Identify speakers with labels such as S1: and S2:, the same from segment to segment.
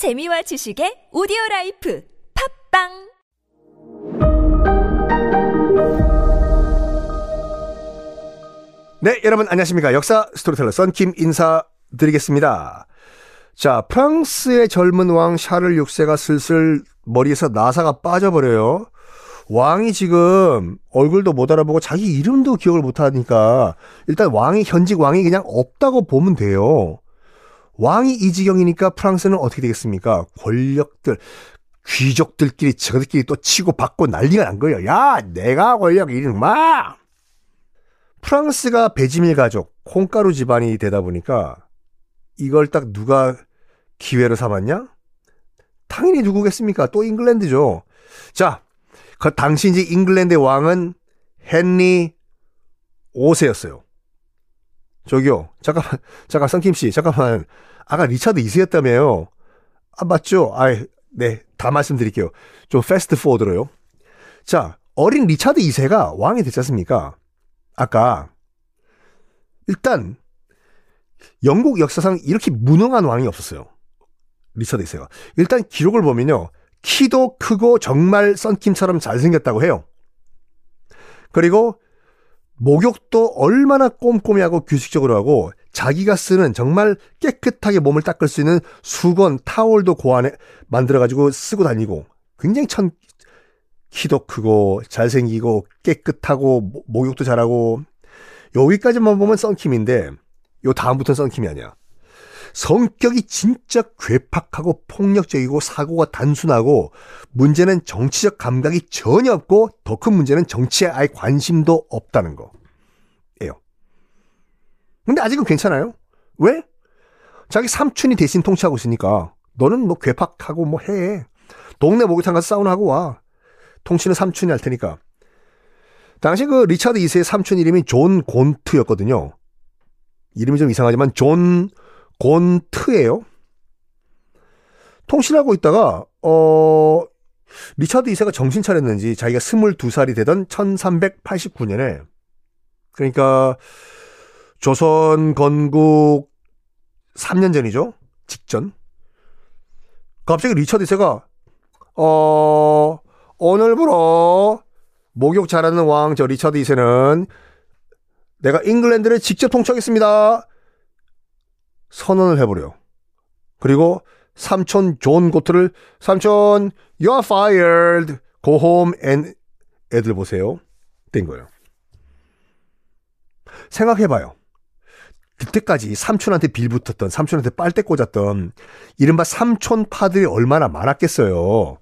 S1: 재미와 지식의 오디오 라이프 팟빵
S2: 네, 여러분 안녕하십니까. 역사 스토리텔러 썬킴 인사드리겠습니다. 자, 프랑스의 젊은 왕 샤를 6세가 슬슬 머리에서 나사가 빠져버려요. 왕이 지금 얼굴도 못 알아보고 자기 이름도 기억을 못 하니까 일단 왕이 현직 왕이 그냥 없다고 보면 돼요. 왕이 이 지경이니까 프랑스는 어떻게 되겠습니까? 권력들 귀족들끼리 저들끼리 또 치고 받고 난리가 난 거예요. 야, 내가 권력 막 프랑스가 베지밀 가족, 콩가루 집안이 되다 보니까 이걸 딱 누가 기회로 삼았냐? 당연히 누구겠습니까? 또 잉글랜드죠. 자, 그 당시 이제 잉글랜드의 왕은 헨리 5세였어요. 저기요, 잠깐만, 잠깐, 썬킴 씨, 잠깐만. 아까 리차드 2세였다며요. 아, 맞죠? 아, 네, 다 말씀드릴게요. 좀 fast forward로요. 자, 어린 리차드 2세가 왕이 됐지 않습니까? 아까 일단 영국 역사상 이렇게 무능한 왕이 없었어요. 리처드 2세가. 일단 기록을 보면요. 키도 크고 정말 썬킴처럼 잘생겼다고 해요. 그리고 목욕도 얼마나 꼼꼼히 하고 규칙적으로 하고 자기가 쓰는 정말 깨끗하게 몸을 닦을 수 있는 수건, 타월도 고안해 만들어가지고 쓰고 다니고 굉장히 천, 키도 크고 잘생기고 깨끗하고 목욕도 잘하고 여기까지만 보면 썬킴인데 요 다음부터는 썬킴이 아니야. 성격이 진짜 괴팍하고 폭력적이고 사고가 단순하고 문제는 정치적 감각이 전혀 없고 더 큰 문제는 정치에 아예 관심도 없다는 거예요. 근데 아직은 괜찮아요. 왜? 자기 삼촌이 대신 통치하고 있으니까 너는 뭐 괴팍하고 뭐 해. 동네 목욕탕 가서 사우나 하고 와. 통치는 삼촌이 할 테니까. 당시 그 리차드 2세의 삼촌 이름이 존 곤트였거든요. 이름이 좀 이상하지만 존 곤트예요. 통치하고 있다가 어 리차드 2세가 정신 차렸는지 자기가 22살이 되던 1389년에 그러니까 조선 건국 3년 전이죠. 직전. 갑자기 리차드 2세가 어 오늘부로 목욕 잘하는 왕 저 리처드 2세는 내가 잉글랜드를 직접 통치하겠습니다. 선언을 해버려요. 그리고 삼촌 존 곤트를 삼촌 you're fired go home and 애들 보세요. 된 거예요. 생각해봐요. 그때까지 삼촌한테 빌붙었던 삼촌한테 빨대 꽂았던 이른바 삼촌 파들이 얼마나 많았겠어요.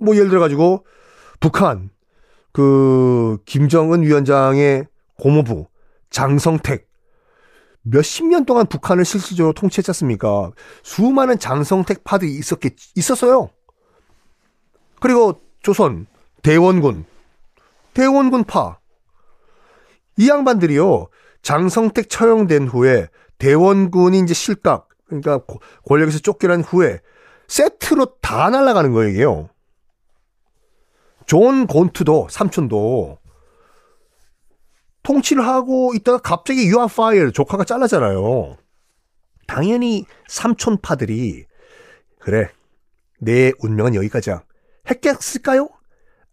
S2: 뭐 예를 들어 가지고 북한 그 김정은 위원장의 고모부 장성택 몇십 년 동안 북한을 실질적으로 통치했지 않습니까? 수많은 장성택 파들이 있었겠 있었어요. 그리고 조선 대원군 대원군 파 이 양반들이요 장성택 처형된 후에 대원군이 이제 실각 그러니까 권력에서 쫓겨난 후에 세트로 다 날아가는 거예요. 존 곤트도 삼촌도 통치를 하고 있다가 갑자기 you're fired 조카가 잘랐잖아요. 당연히 삼촌파들이 그래 내 운명은 여기까지야 했겠을까요?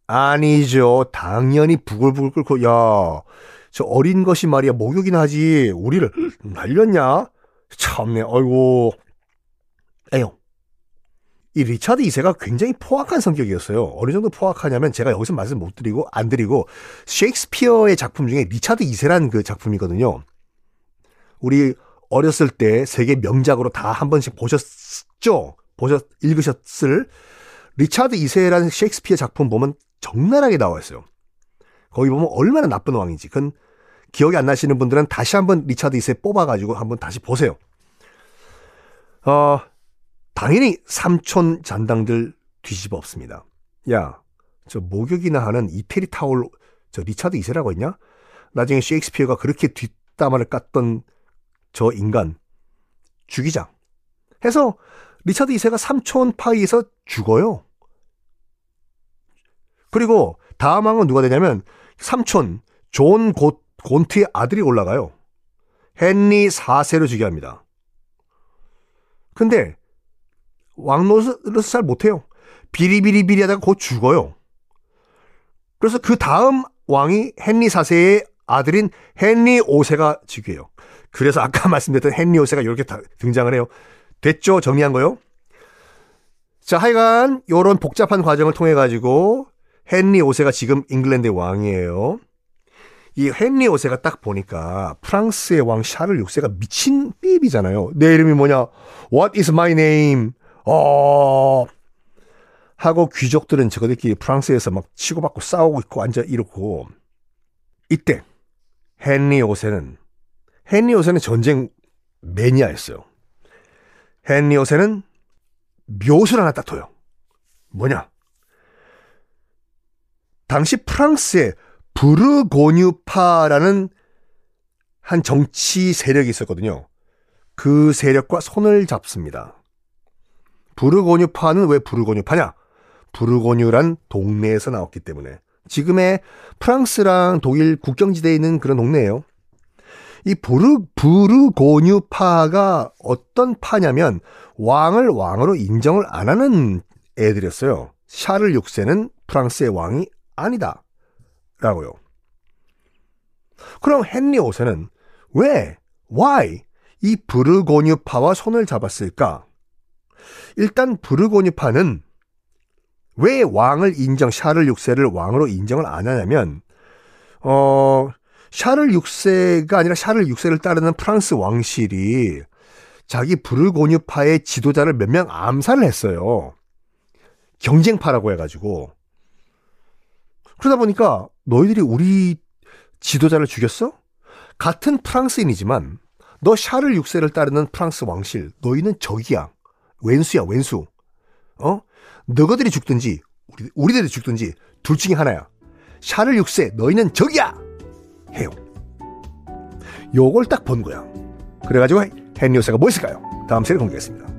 S2: 아니죠. 당연히 부글부글 끓고 야 저 어린 것이 말이야 목욕이나 하지 우리를 날렸냐? 참네 아이고 에요 이 리차드 2세가 굉장히 포악한 성격이었어요. 어느 정도 포악하냐면 제가 여기서 말씀 못 드리고 안 드리고 셰익스피어의 작품 중에 리차드 2세라는 그 작품이거든요. 우리 어렸을 때 세계 명작으로 다 한 번씩 보셨죠? 보셨 읽으셨을 리차드 2세라는 셰익스피어 작품 보면 적나라하게 나와 있어요. 거기 보면 얼마나 나쁜 왕인지. 그건 기억이 안 나시는 분들은 다시 한번 리차드 2세 뽑아가지고 한번 다시 보세요. 어, 당연히 삼촌 잔당들 뒤집어 엎습니다. 야, 저 목욕이나 하는 이태리 타올 저 리차드 2세라고 했냐? 나중에 셰익스피어가 그렇게 뒷담화를 깠던 저 인간 죽이자. 해서 리차드 2세가 삼촌 파에 의해서 죽어요. 그리고 다음 왕은 누가 되냐면 삼촌 존 고, 곤트의 아들이 올라가요. 헨리 4세로 즉위합니다. 근데 왕 노릇을 잘 못해요. 비리비리비리 하다가 곧 죽어요. 그래서 그 다음 왕이 헨리 4세의 아들인 헨리 5세가 즉위해요. 그래서 아까 말씀드렸던 헨리 5세가 이렇게 등장을 해요. 됐죠? 정리한 거요? 자, 하여간 요런 복잡한 과정을 통해 가지고 헨리 5세가 지금 잉글랜드의 왕이에요. 이 헨리 5세가 딱 보니까 프랑스의 왕 샤를 6세가 미친 삐비잖아요. 내 이름이 뭐냐? What is my name? 어. 하고 귀족들은 저거들끼리 프랑스에서 막 치고받고 싸우고 있고 앉아 이렇고 이때 헨리 5세는 헨리 5세는 전쟁 매니아였어요. 헨리 5세는 묘술 하나 딱 둬요. 뭐냐? 당시 프랑스의 부르고뉴파라는 한 정치 세력이 있었거든요. 그 세력과 손을 잡습니다. 부르고뉴파는 왜 부르고뉴파냐? 부르고뉴란 동네에서 나왔기 때문에 지금의 프랑스랑 독일 국경지대에 있는 그런 동네예요. 이 부르 부르고뉴파가 어떤 파냐면 왕을 왕으로 인정을 안 하는 애들이었어요. 샤를 6세는 프랑스의 왕이 아니다. 라고요. 그럼 헨리 5세는 왜, why 이 부르고뉴파와 손을 잡았을까? 일단 부르고뉴파는 왜 왕을 인정, 샤를 6세를 왕으로 인정을 안 하냐면, 어, 샤를 6세가 아니라 샤를 6세를 따르는 프랑스 왕실이 자기 부르고뉴파의 지도자를 몇 명 암살을 했어요. 경쟁파라고 해가지고. 그러다 보니까 너희들이 우리 지도자를 죽였어? 같은 프랑스인이지만 너 샤를 6세를 따르는 프랑스 왕실 너희는 적이야. 왼수야 왼수. 어? 너희들이 죽든지 우리, 우리들이 죽든지 둘 중에 하나야. 샤를 6세 너희는 적이야. 해요. 요걸 딱 본 거야. 그래가지고 헨리 5세가 뭐 했을까요? 다음 시간에 공개하겠습니다.